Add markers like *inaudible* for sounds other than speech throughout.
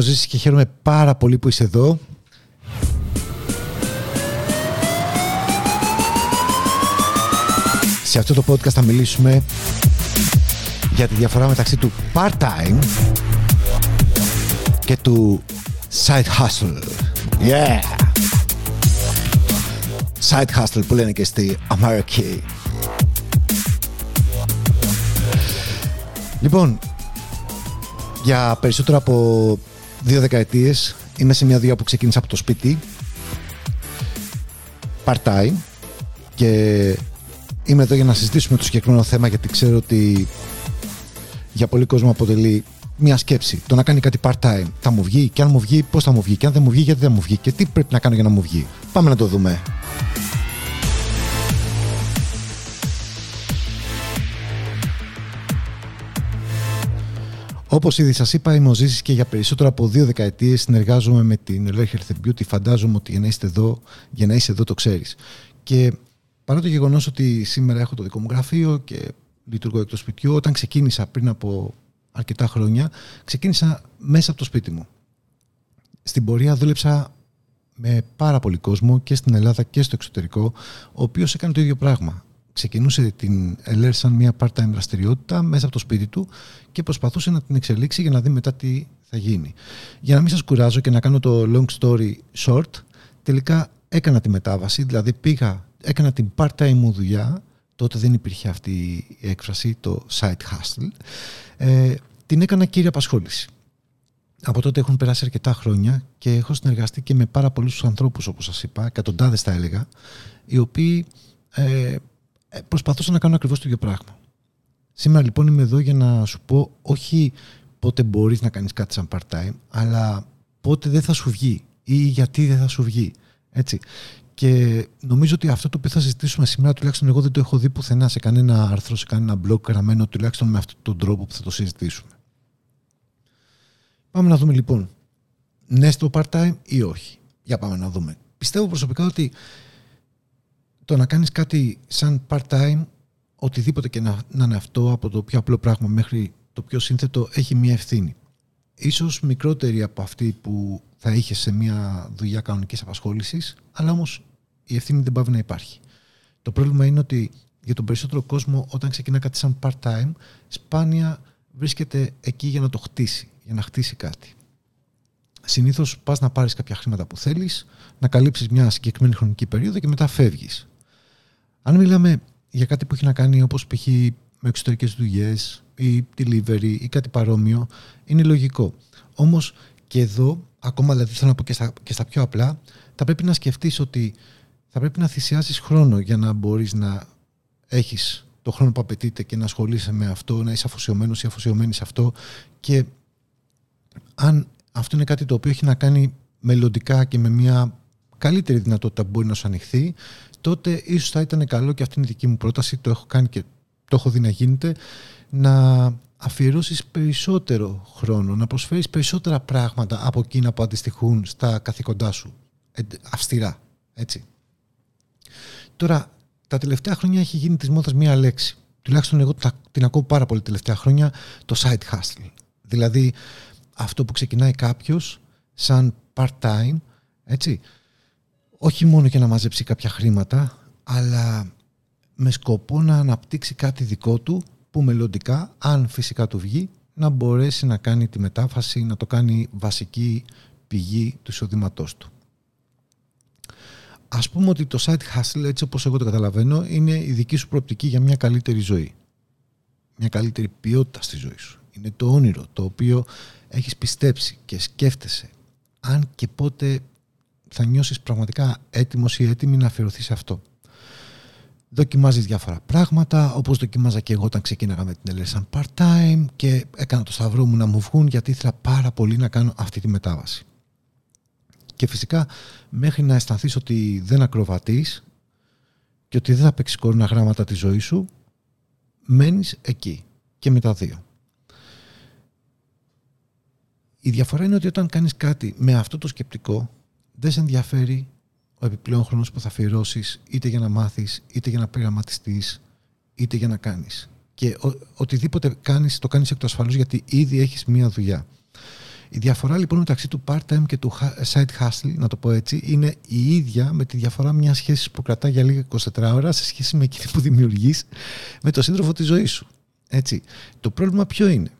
ο Ζήσης και χαίρομαι πάρα πολύ που είσαι εδώ. Σε αυτό το podcast θα μιλήσουμε για τη διαφορά μεταξύ του part-time και του side hustle. Yeah! Side hustle που λένε και στη Αμερική. Λοιπόν, για περισσότερο από δύο δεκαετίες είμαι σε μια δουλειά που ξεκίνησα από το σπίτι part-time και είμαι εδώ για να συζητήσουμε το συγκεκριμένο θέμα γιατί ξέρω ότι για πολύ κόσμο αποτελεί μια σκέψη. Το να κάνει κάτι part-time. Θα μου βγει; Και αν μου βγει, πώς θα μου βγει; Και αν δεν μου βγει, γιατί δεν μου βγει; Και τι πρέπει να κάνω για να μου βγει; Πάμε να το δούμε. Όπως ήδη σας είπα, είμαι ο Ζήσης και για περισσότερο από δύο δεκαετίες συνεργάζομαι με την Rare Health Beauty. Φαντάζομαι ότι για να είστε εδώ, για να είσαι εδώ το ξέρεις. Και παρά το γεγονός ότι σήμερα έχω το δικό μου γραφείο και λειτουργώ εκτός σπιτιού, όταν ξεκίνησα πριν από αρκετά χρόνια, ξεκίνησα μέσα από το σπίτι μου. Στην πορεία δούλεψα με πάρα πολύ κόσμο και στην Ελλάδα και στο εξωτερικό, ο οποίος έκανε το ίδιο πράγμα ξεκινούσε την ΕΛΕΡ σαν μια part-time δραστηριότητα μέσα από το σπίτι του και προσπαθούσε να την εξελίξει για να δει μετά τι θα γίνει. Για να μην σας κουράζω και να κάνω το long story short, τελικά έκανα τη μετάβαση, δηλαδή πήγα, έκανα την part-time μου δουλειά, τότε δεν υπήρχε αυτή η έκφραση, το side hustle, ε, την έκανα κύρια απασχόληση. Από τότε έχουν περάσει αρκετά χρόνια και έχω συνεργαστεί και με πάρα πολλούς ανθρώπους, όπως σας είπα, εκατοντάδες θα έλεγα, οι οποίοι ε, ε, προσπαθούσα να κάνω ακριβώς το ίδιο πράγμα. Σήμερα λοιπόν είμαι εδώ για να σου πω όχι πότε μπορείς να κάνεις κάτι σαν part-time, αλλά πότε δεν θα σου βγει ή γιατί δεν θα σου βγει. Έτσι. Και νομίζω ότι αυτό το οποίο θα συζητήσουμε σήμερα, τουλάχιστον εγώ δεν το έχω δει πουθενά σε κανένα άρθρο, σε κανένα blog γραμμένο, τουλάχιστον με αυτόν τον τρόπο που θα το συζητήσουμε. Πάμε να δούμε λοιπόν. Ναι στο part-time ή όχι. Για πάμε να δούμε. Πιστεύω προσωπικά ότι το να κάνεις κάτι σαν part-time, οτιδήποτε και να, να είναι αυτό, από το πιο απλό πράγμα μέχρι το πιο σύνθετο, έχει μία ευθύνη. Ίσως μικρότερη από αυτή που θα είχες σε μια δουλειά κανονικής απασχόλησης, αλλά όμως η ευθύνη δεν πάει να υπάρχει. Το πρόβλημα είναι ότι για τον περισσότερο κόσμο όταν ξεκινά κάτι σαν part-time, σπάνια βρίσκεται εκεί για να το χτίσει, για να χτίσει κάτι. Συνήθως πας να πάρεις κάποια χρήματα που θέλεις, να καλύψεις μια συγκεκριμένη χρονική περίοδο και μετά φεύγεις. Αν μιλάμε για κάτι που έχει να κάνει όπως π.χ. με εξωτερικές δουλειές ή delivery ή κάτι παρόμοιο, είναι λογικό. Όμως και εδώ, ακόμα δηλαδή θέλω να πω και στα, και στα πιο απλά, θα πρέπει να σκεφτείς ότι θα πρέπει να θυσιάσεις χρόνο για να μπορείς να έχεις το χρόνο που απαιτείται και να ασχολείσαι με αυτό, να είσαι αφοσιωμένος ή αφοσιωμένης σε αυτό και αν αυτό είναι κάτι το οποίο έχει να κάνει μελλοντικά και με μια καλύτερη δυνατότητα που μπορεί να σου ανοιχθεί, τότε ίσως θα ήταν καλό και αυτή είναι η δική μου πρόταση, το έχω κάνει και το έχω δει να γίνεται, να αφιερώσεις περισσότερο χρόνο, να προσφέρεις περισσότερα πράγματα από εκείνα που αντιστοιχούν στα καθήκοντά σου, αυστηρά, έτσι. Τώρα, τα τελευταία χρόνια έχει γίνει της μόδας μία λέξη. Τουλάχιστον εγώ την ακούω πάρα πολύ τελευταία χρόνια, το side hustle. Δηλαδή, αυτό που ξεκινάει κάποιος σαν part-time, έτσι, όχι μόνο για να μαζέψει κάποια χρήματα, αλλά με σκοπό να αναπτύξει κάτι δικό του που μελλοντικά, αν φυσικά του βγει, να μπορέσει να κάνει τη μετάφαση, να το κάνει βασική πηγή του εισοδήματός του. Ας πούμε ότι το site hustle, έτσι όπως εγώ το καταλαβαίνω, είναι η δική σου προοπτική για μια καλύτερη ζωή. Μια καλύτερη ποιότητα στη ζωή σου. Είναι το όνειρο το οποίο έχεις πιστέψει και σκέφτεσαι αν και πότε θα νιώσεις πραγματικά έτοιμος ή έτοιμη να αφιερωθείς σε αυτό. Δοκιμάζεις διάφορα πράγματα, όπως δοκιμάζα και εγώ όταν ξεκίναγα με την σαν part-time και έκανα το σταυρό μου να μου βγουν γιατί ήθελα πάρα πολύ να κάνω αυτή τη μετάβαση. Και φυσικά μέχρι να αισθανθείς ότι δεν ακροβατείς και ότι δεν θα παίξεις κόρνα γράμματα τη ζωή σου, μένεις εκεί και με τα δύο. Η διαφορά είναι ότι όταν κάνεις κάτι με αυτό το σκεπτικό δεν σε ενδιαφέρει ο επιπλέον χρόνος που θα αφιερώσεις είτε για να μάθεις, είτε για να πειραματιστείς, είτε για να κάνεις. Και ο, οτιδήποτε κάνεις, το κάνεις εκ του ασφαλούς γιατί ήδη έχεις μία δουλειά. Η διαφορά λοιπόν μεταξύ του part-time και του side hustle, να το πω έτσι, είναι η ίδια με τη διαφορά μιας σχέσης που κρατά για λίγα 24 ώρα σε σχέση με εκείνη που δημιουργείς με το σύντροφο της ζωής σου. Έτσι. Το πρόβλημα ποιο είναι;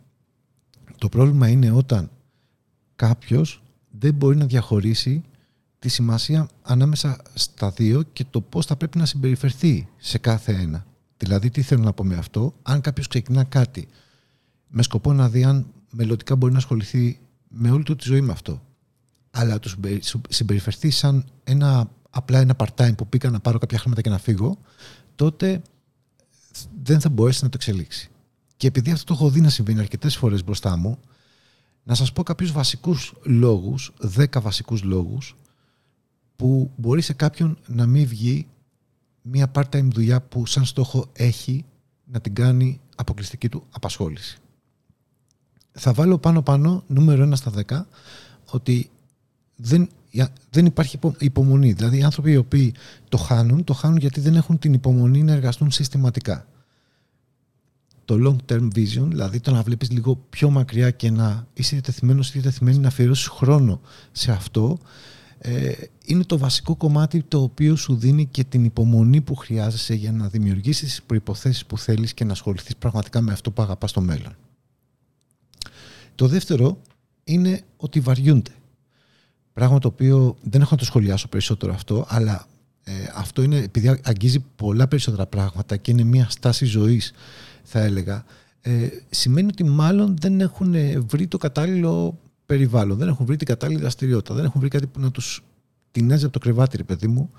Το πρόβλημα είναι όταν κάποιος δεν μπορεί να διαχωρίσει τη σημασία ανάμεσα στα δύο και το πώς θα πρέπει να συμπεριφερθεί σε κάθε ένα. Δηλαδή, τι θέλω να πω με αυτό, αν κάποιος ξεκινά κάτι με σκοπό να δει αν μελλοντικά μπορεί να ασχοληθεί με όλη του τη ζωή με αυτό, αλλά του συμπεριφερθεί σαν ένα, απλά ένα part-time που πήγα να πάρω κάποια χρήματα και να φύγω, τότε δεν θα μπορέσει να το εξελίξει. Και επειδή αυτό το έχω δει να συμβαίνει αρκετές φορές μπροστά μου, να σας πω κάποιους βασικούς λόγους, δέκα βασικούς λόγους, που μπορεί σε κάποιον να μην βγει μια part-time δουλειά που σαν στόχο έχει να την κάνει αποκλειστική του απασχόληση. Θα βάλω πάνω-πάνω νούμερο ένα στα δέκα ότι δεν, δεν υπάρχει υπομονή. Δηλαδή οι άνθρωποι οι οποίοι το χάνουν, το χάνουν γιατί δεν έχουν την υπομονή να εργαστούν συστηματικά. Το long term vision, δηλαδή το να βλέπεις λίγο πιο μακριά και να είσαι διατεθειμένος ή διατεθειμένη να αφιερώσεις χρόνο σε αυτό, ε, είναι το βασικό κομμάτι το οποίο σου δίνει και την υπομονή που χρειάζεσαι για να δημιουργήσεις τις προϋποθέσεις που θέλεις και να ασχοληθείς πραγματικά με αυτό που αγαπάς στο μέλλον. Το δεύτερο είναι ότι βαριούνται. Πράγμα το οποίο δεν έχω να το σχολιάσω περισσότερο αυτό, αλλά ε, αυτό είναι επειδή αγγίζει πολλά περισσότερα πράγματα και είναι μια στάση ζωής θα έλεγα, ε, σημαίνει ότι μάλλον δεν έχουν βρει το κατάλληλο περιβάλλον, δεν έχουν βρει την κατάλληλη δραστηριότητα, δεν έχουν βρει κάτι που να τους τεινάζει από το κρεβάτι, ρε παιδί μου.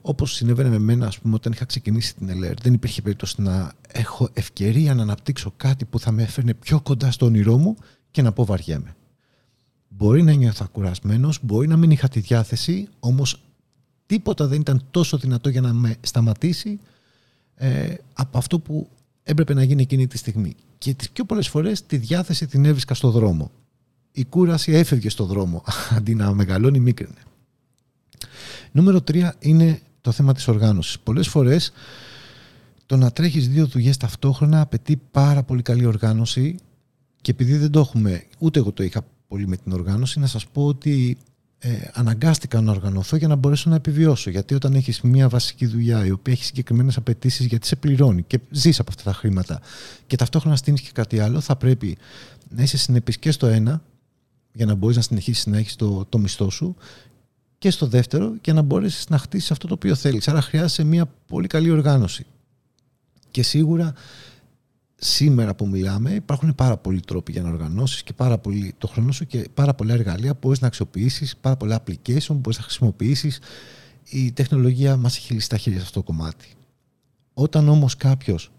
Όπως συνέβαινε με μένα, ας πούμε, όταν είχα ξεκινήσει την ΕΛΕΡ, δεν υπήρχε περίπτωση να έχω ευκαιρία να αναπτύξω κάτι που θα με έφερνε πιο κοντά στο όνειρό μου και να πω βαριέμαι. Μπορεί να νιώθω κουρασμένο, μπορεί να μην είχα τη διάθεση, όμως τίποτα δεν ήταν τόσο δυνατό για να με σταματήσει ε, από αυτό που έπρεπε να γίνει εκείνη τη στιγμή. Και τις πιο πολλές φορές τη διάθεση την έβρισκα στο δρόμο η κούραση έφευγε στο δρόμο *laughs* αντί να μεγαλώνει μίκρινε. Νούμερο 3 είναι το θέμα της οργάνωσης. Πολλές φορές το να τρέχεις δύο δουλειές ταυτόχρονα απαιτεί πάρα πολύ καλή οργάνωση και επειδή δεν το έχουμε, ούτε εγώ το είχα πολύ με την οργάνωση, να σας πω ότι ε, αναγκάστηκα να οργανωθώ για να μπορέσω να επιβιώσω. Γιατί όταν έχεις μια βασική δουλειά η οποία έχει συγκεκριμένες απαιτήσεις γιατί σε πληρώνει και ζεις από αυτά τα χρήματα και ταυτόχρονα στείνεις και κάτι άλλο, θα πρέπει να είσαι συνεπής και στο ένα για να μπορείς να συνεχίσεις να έχεις το, το μισθό σου και στο δεύτερο για να μπορέσεις να χτίσεις αυτό το οποίο θέλεις. Άρα χρειάζεσαι μια πολύ καλή οργάνωση. Και σίγουρα σήμερα που μιλάμε υπάρχουν πάρα πολλοί τρόποι για να οργανώσεις και πάρα πολύ το χρόνο σου και πάρα πολλά εργαλεία που μπορείς να αξιοποιήσεις, πάρα πολλά application που μπορείς να χρησιμοποιήσεις. Η τεχνολογία μας έχει λύσει τα χέρια σε αυτό το κομμάτι. Όταν όμως κάποιος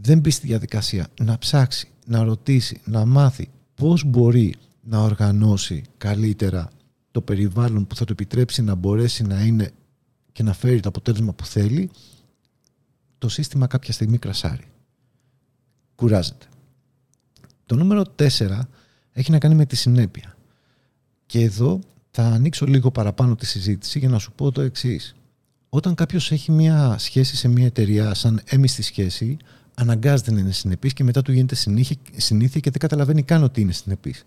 δεν μπει στη διαδικασία να ψάξει, να ρωτήσει, να μάθει πώς μπορεί να οργανώσει καλύτερα το περιβάλλον που θα του επιτρέψει να μπορέσει να είναι και να φέρει το αποτέλεσμα που θέλει, το σύστημα κάποια στιγμή κρασάρει. Κουράζεται. Το νούμερο 4 έχει να κάνει με τη συνέπεια. Και εδώ θα ανοίξω λίγο παραπάνω τη συζήτηση για να σου πω το εξής. Όταν κάποιος έχει μια σχέση σε μια εταιρεία σαν έμιστη σχέση, αναγκάζεται να είναι συνεπής και μετά του γίνεται συνήθεια και δεν καταλαβαίνει καν ότι είναι συνεπής.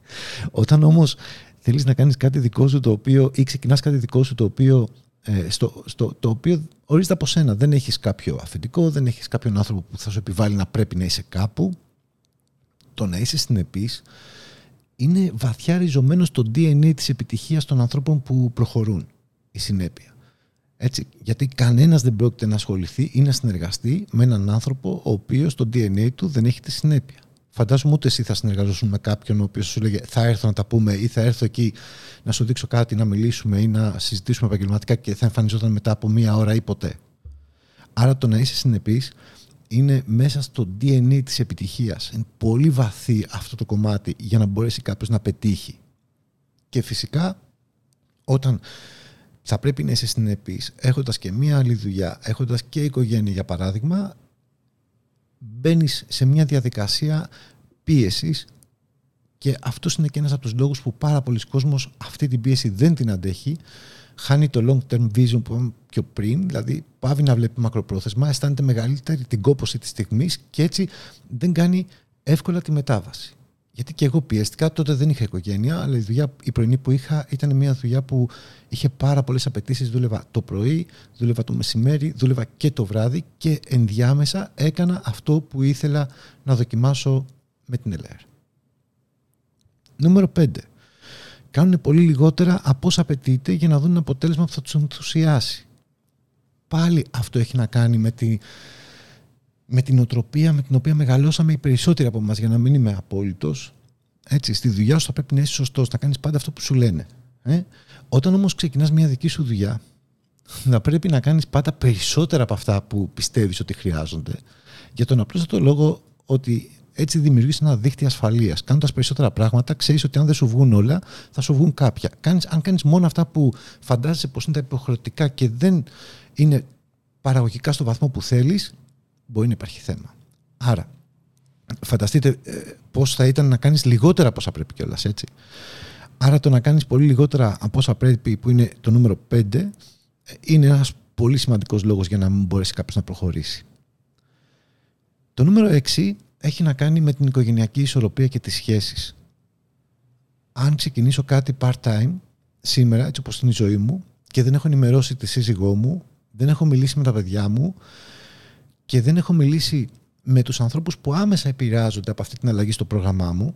*laughs* Όταν όμως θέλεις να κάνεις κάτι δικό σου το οποίο ή ξεκινάς κάτι δικό σου το οποίο, ε, στο, στο, το οποίο ορίζεται από σένα. Δεν έχεις κάποιο αφεντικό, δεν έχεις κάποιον άνθρωπο που θα σου επιβάλλει να πρέπει να είσαι κάπου. Το να είσαι συνεπής είναι βαθιά ριζωμένο στο DNA της επιτυχίας των ανθρώπων που προχωρούν. Η συνέπεια. Έτσι, γιατί κανένας δεν πρόκειται να ασχοληθεί ή να συνεργαστεί με έναν άνθρωπο ο οποίος το DNA του δεν έχει τη συνέπεια. Φαντάζομαι ούτε εσύ θα συνεργαζόσουν με κάποιον ο οποίος σου λέγε Θα έρθω να τα πούμε ή θα έρθω εκεί να σου δείξω κάτι, να μιλήσουμε ή να συζητήσουμε επαγγελματικά και θα εμφανιζόταν μετά από μία ώρα ή ποτέ. Άρα το να είσαι συνεπής είναι μέσα στο DNA της επιτυχίας. Είναι πολύ βαθύ αυτό το κομμάτι για να μπορέσει κάποιος να πετύχει. Και φυσικά όταν θα πρέπει να είσαι συνεπής, έχοντας και μία άλλη δουλειά, έχοντας και οικογένεια για παράδειγμα, μπαίνεις σε μια διαδικασία πίεσης και αυτός είναι και ένας από τους λόγους που πάρα πολλοί κόσμος αυτή την πίεση δεν την αντέχει. Χάνει το long term vision που είπαμε πιο πριν, δηλαδή πάβει να βλέπει μακροπρόθεσμα, αισθάνεται μεγαλύτερη την κόποση της στιγμής και έτσι δεν κάνει εύκολα τη μετάβαση. Γιατί και εγώ πιέστηκα, τότε δεν είχα οικογένεια, αλλά η δουλειά η πρωινή που είχα ήταν μια δουλειά που είχε πάρα πολλές απαιτήσεις. Δούλευα το πρωί, δούλευα το μεσημέρι, δούλευα και το βράδυ και ενδιάμεσα έκανα αυτό που ήθελα να δοκιμάσω με την ΕΛΕΡ. Νούμερο 5. Κάνουν πολύ λιγότερα από όσα απαιτείται για να δουν ένα αποτέλεσμα που θα τους ενθουσιάσει. Πάλι αυτό έχει να κάνει με, τη, με την οτροπία με την οποία μεγαλώσαμε οι περισσότεροι από εμάς, για να μην είμαι απόλυτος. Έτσι, στη δουλειά σου θα πρέπει να είσαι σωστός, να κάνεις πάντα αυτό που σου λένε. Ε; Όταν όμως ξεκινάς μια δική σου δουλειά, *laughs* θα πρέπει να κάνεις πάντα περισσότερα από αυτά που πιστεύεις ότι χρειάζονται. Για τον απλούστατο λόγο ότι έτσι δημιουργείς ένα δίχτυ ασφαλείας. Κάνοντας περισσότερα πράγματα, ξέρεις ότι αν δεν σου βγουν όλα, θα σου βγουν κάποια. Κάνεις, αν κάνεις μόνο αυτά που φαντάζεσαι πως είναι τα υποχρεωτικά και δεν είναι παραγωγικά στο βαθμό που θέλεις, μπορεί να υπάρχει θέμα. Άρα, φανταστείτε ε, πώς θα ήταν να κάνεις λιγότερα από όσα πρέπει κιόλας, έτσι. Άρα, το να κάνεις πολύ λιγότερα από όσα πρέπει, που είναι το νούμερο 5, ε, είναι ένας πολύ σημαντικός λόγος για να μην μπορέσει κάποιος να προχωρήσει. Το νούμερο 6 έχει να κάνει με την οικογενειακή ισορροπία και τις σχέσεις. Αν ξεκινήσω κάτι part-time σήμερα, έτσι όπως είναι η ζωή μου, και δεν έχω ενημερώσει τη σύζυγό μου, δεν έχω μιλήσει με τα παιδιά μου και δεν έχω μιλήσει με τους ανθρώπους που άμεσα επηρεάζονται από αυτή την αλλαγή στο πρόγραμμά μου,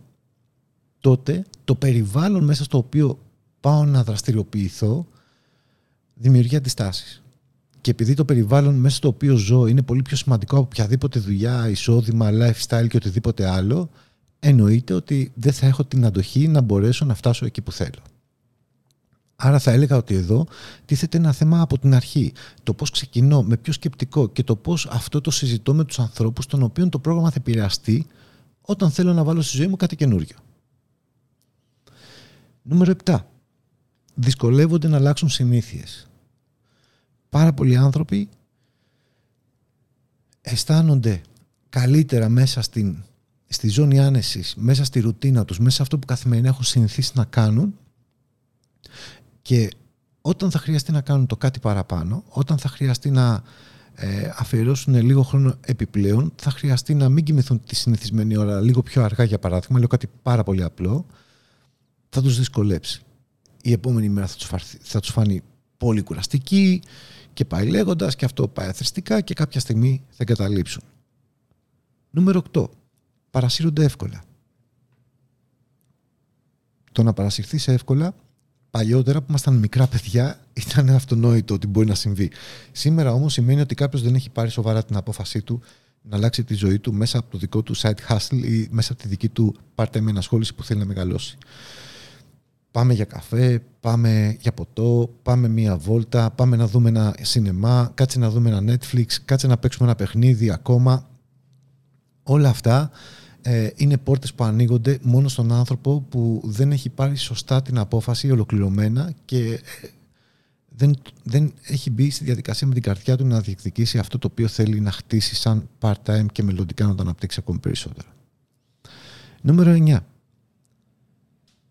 τότε το περιβάλλον μέσα στο οποίο πάω να δραστηριοποιηθώ δημιουργεί αντιστάσεις. Και επειδή το περιβάλλον μέσα στο οποίο ζω είναι πολύ πιο σημαντικό από οποιαδήποτε δουλειά, εισόδημα, lifestyle και οτιδήποτε άλλο, εννοείται ότι δεν θα έχω την αντοχή να μπορέσω να φτάσω εκεί που θέλω. Άρα θα έλεγα ότι εδώ τίθεται ένα θέμα από την αρχή. Το πώς ξεκινώ, με ποιο σκεπτικό και το πώς αυτό το συζητώ με τους ανθρώπους των οποίων το πρόγραμμα θα επηρεαστεί όταν θέλω να βάλω στη ζωή μου κάτι καινούριο. Νούμερο 7. Δυσκολεύονται να αλλάξουν συνήθειες πάρα πολλοί άνθρωποι αισθάνονται καλύτερα μέσα στην, στη ζώνη άνεσης, μέσα στη ρουτίνα τους, μέσα σε αυτό που καθημερινά έχουν συνηθίσει να κάνουν και όταν θα χρειαστεί να κάνουν το κάτι παραπάνω, όταν θα χρειαστεί να ε, αφιερώσουν λίγο χρόνο επιπλέον, θα χρειαστεί να μην κοιμηθούν τη συνηθισμένη ώρα λίγο πιο αργά για παράδειγμα, λέω κάτι πάρα πολύ απλό, θα τους δυσκολέψει. Η επόμενη μέρα θα τους, θα τους φανεί πολύ κουραστική, και πάει λέγοντας και αυτό πάει αθρηστικά και κάποια στιγμή θα εγκαταλείψουν. Νούμερο 8. Παρασύρονται εύκολα. Το να παρασυρθείς εύκολα, παλιότερα που ήμασταν μικρά παιδιά, ήταν αυτονόητο ότι μπορεί να συμβεί. Σήμερα όμως σημαίνει ότι κάποιος δεν έχει πάρει σοβαρά την απόφασή του να αλλάξει τη ζωή του μέσα από το δικό του side hustle ή μέσα από τη δική του part-time ενασχόληση που θέλει να μεγαλώσει πάμε για καφέ, πάμε για ποτό, πάμε μία βόλτα, πάμε να δούμε ένα σινεμά, κάτσε να δούμε ένα Netflix, κάτσε να παίξουμε ένα παιχνίδι ακόμα. Όλα αυτά ε, είναι πόρτες που ανοίγονται μόνο στον άνθρωπο που δεν έχει πάρει σωστά την απόφαση ολοκληρωμένα και ε, δεν, δεν έχει μπει στη διαδικασία με την καρδιά του να διεκδικήσει αυτό το οποίο θέλει να χτίσει σαν part-time και μελλοντικά να το αναπτύξει ακόμη περισσότερο. Νούμερο 9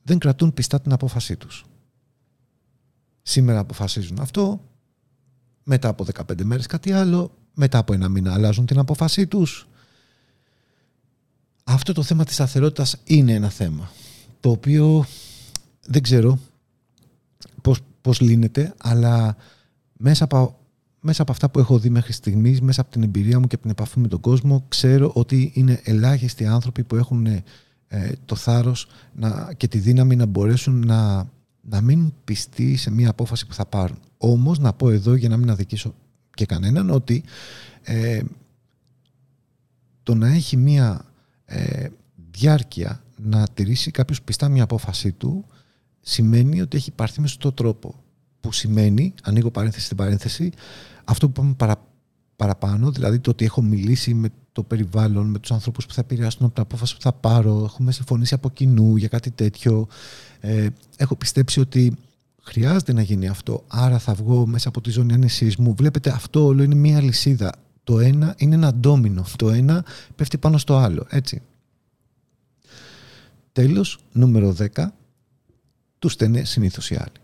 δεν κρατούν πιστά την απόφασή τους. Σήμερα αποφασίζουν αυτό, μετά από 15 μέρες κάτι άλλο, μετά από ένα μήνα αλλάζουν την απόφασή τους. Αυτό το θέμα της σταθερότητας είναι ένα θέμα, το οποίο δεν ξέρω πώς, πώς λύνεται, αλλά μέσα από, μέσα από αυτά που έχω δει μέχρι στιγμής, μέσα από την εμπειρία μου και από την επαφή με τον κόσμο, ξέρω ότι είναι ελάχιστοι άνθρωποι που έχουν ε, το θάρρος να, και τη δύναμη να μπορέσουν να, να μην πιστεί σε μια απόφαση που θα πάρουν. Όμως να πω εδώ για να μην αδικήσω και κανέναν ότι ε, το να έχει μια ε, διάρκεια να τηρήσει κάποιος πιστά μια απόφαση του σημαίνει ότι έχει πάρθει μες σωστό τρόπο. Που σημαίνει, ανοίγω παρένθεση στην παρένθεση, αυτό που πάμε παρα, παραπάνω, δηλαδή το ότι έχω μιλήσει με το περιβάλλον, με τους ανθρώπους που θα επηρεάσουν από την απόφαση που θα πάρω, έχουμε συμφωνήσει από κοινού για κάτι τέτοιο. Ε, έχω πιστέψει ότι χρειάζεται να γίνει αυτό, άρα θα βγω μέσα από τη ζώνη άνεσής μου. Βλέπετε αυτό όλο είναι μία λυσίδα. Το ένα είναι ένα ντόμινο, το ένα πέφτει πάνω στο άλλο, έτσι. Τέλος, νούμερο 10, του στενέ συνήθως οι άλλοι.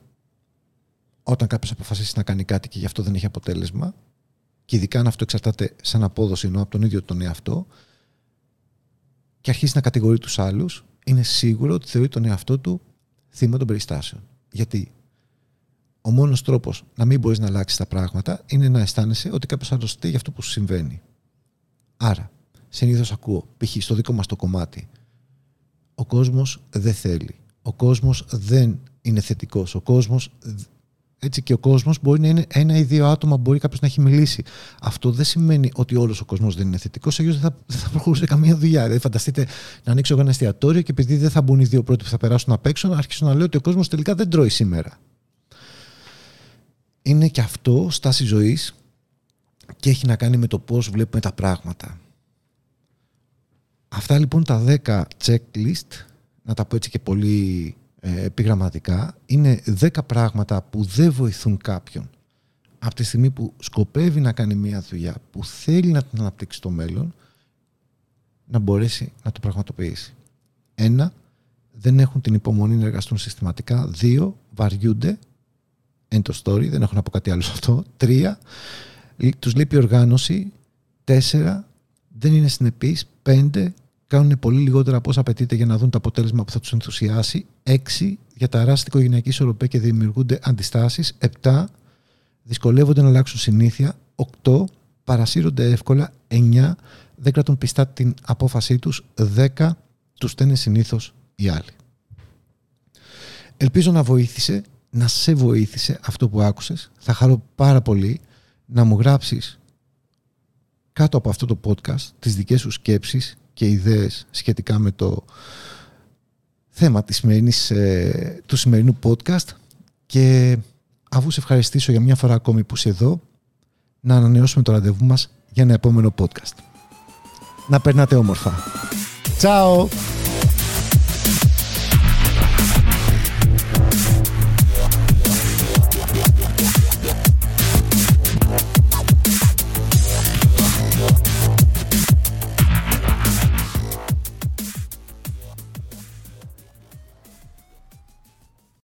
Όταν κάποιος αποφασίσει να κάνει κάτι και γι' αυτό δεν έχει αποτέλεσμα, και ειδικά αν αυτό εξαρτάται σαν απόδοση ενώ από τον ίδιο τον εαυτό και αρχίζει να κατηγορεί τους άλλους, είναι σίγουρο ότι θεωρεί τον εαυτό του θύμα των περιστάσεων. Γιατί ο μόνος τρόπος να μην μπορείς να αλλάξεις τα πράγματα είναι να αισθάνεσαι ότι κάποιος άλλος για αυτό που σου συμβαίνει. Άρα, συνήθως ακούω, π.χ. στο δικό μας το κομμάτι, ο κόσμος δεν θέλει. Ο κόσμος δεν είναι θετικός. Ο κόσμος. Έτσι και ο κόσμος μπορεί να είναι ένα ή δύο άτομα, μπορεί κάποιος να έχει μιλήσει. Αυτό δεν σημαίνει ότι όλος ο κόσμος δεν είναι θετικός, αλλιώς δεν θα, δεν θα προχωρούσε καμία δουλειά. Δηλαδή, φανταστείτε να ανοίξω εγώ ένα εστιατόριο και επειδή δεν θα μπουν οι δύο πρώτοι που θα περάσουν απ' έξω, να αρχίσω να λέω ότι ο κόσμος τελικά δεν τρώει σήμερα είναι και αυτό στάση ζωής και έχει να κάνει με το πώς βλέπουμε τα πράγματα. Αυτά λοιπόν τα 10 checklist, να τα πω έτσι και πολύ ε, επιγραμματικά, είναι 10 πράγματα που δεν βοηθούν κάποιον από τη στιγμή που σκοπεύει να κάνει μια δουλειά που θέλει να την αναπτύξει στο μέλλον, να μπορέσει να το πραγματοποιήσει. Ένα, δεν έχουν την υπομονή να εργαστούν συστηματικά. Δύο, βαριούνται End of story, δεν έχω να πω κάτι άλλο σε αυτό. Τρία, τους λείπει οργάνωση. Τέσσερα, δεν είναι συνεπείς. Πέντε, κάνουν πολύ λιγότερα από όσα απαιτείται για να δουν το αποτέλεσμα που θα τους ενθουσιάσει. Έξι, διαταράσσει την οικογενειακή ισορροπία και δημιουργούνται αντιστάσεις. Επτά, δυσκολεύονται να αλλάξουν συνήθεια. Οκτώ, παρασύρονται εύκολα. Εννιά, δεν κρατούν πιστά την απόφασή τους. Δέκα, τους στέλνει συνήθως οι άλλοι. Ελπίζω να βοήθησε να σε βοήθησε αυτό που άκουσες. Θα χαρώ πάρα πολύ να μου γράψεις κάτω από αυτό το podcast τις δικές σου σκέψεις και ιδέες σχετικά με το θέμα της σημερινής, ε, του σημερινού podcast και αφού σε ευχαριστήσω για μια φορά ακόμη που είσαι εδώ να ανανεώσουμε το ραντεβού μας για ένα επόμενο podcast. Να περνάτε όμορφα. Ciao!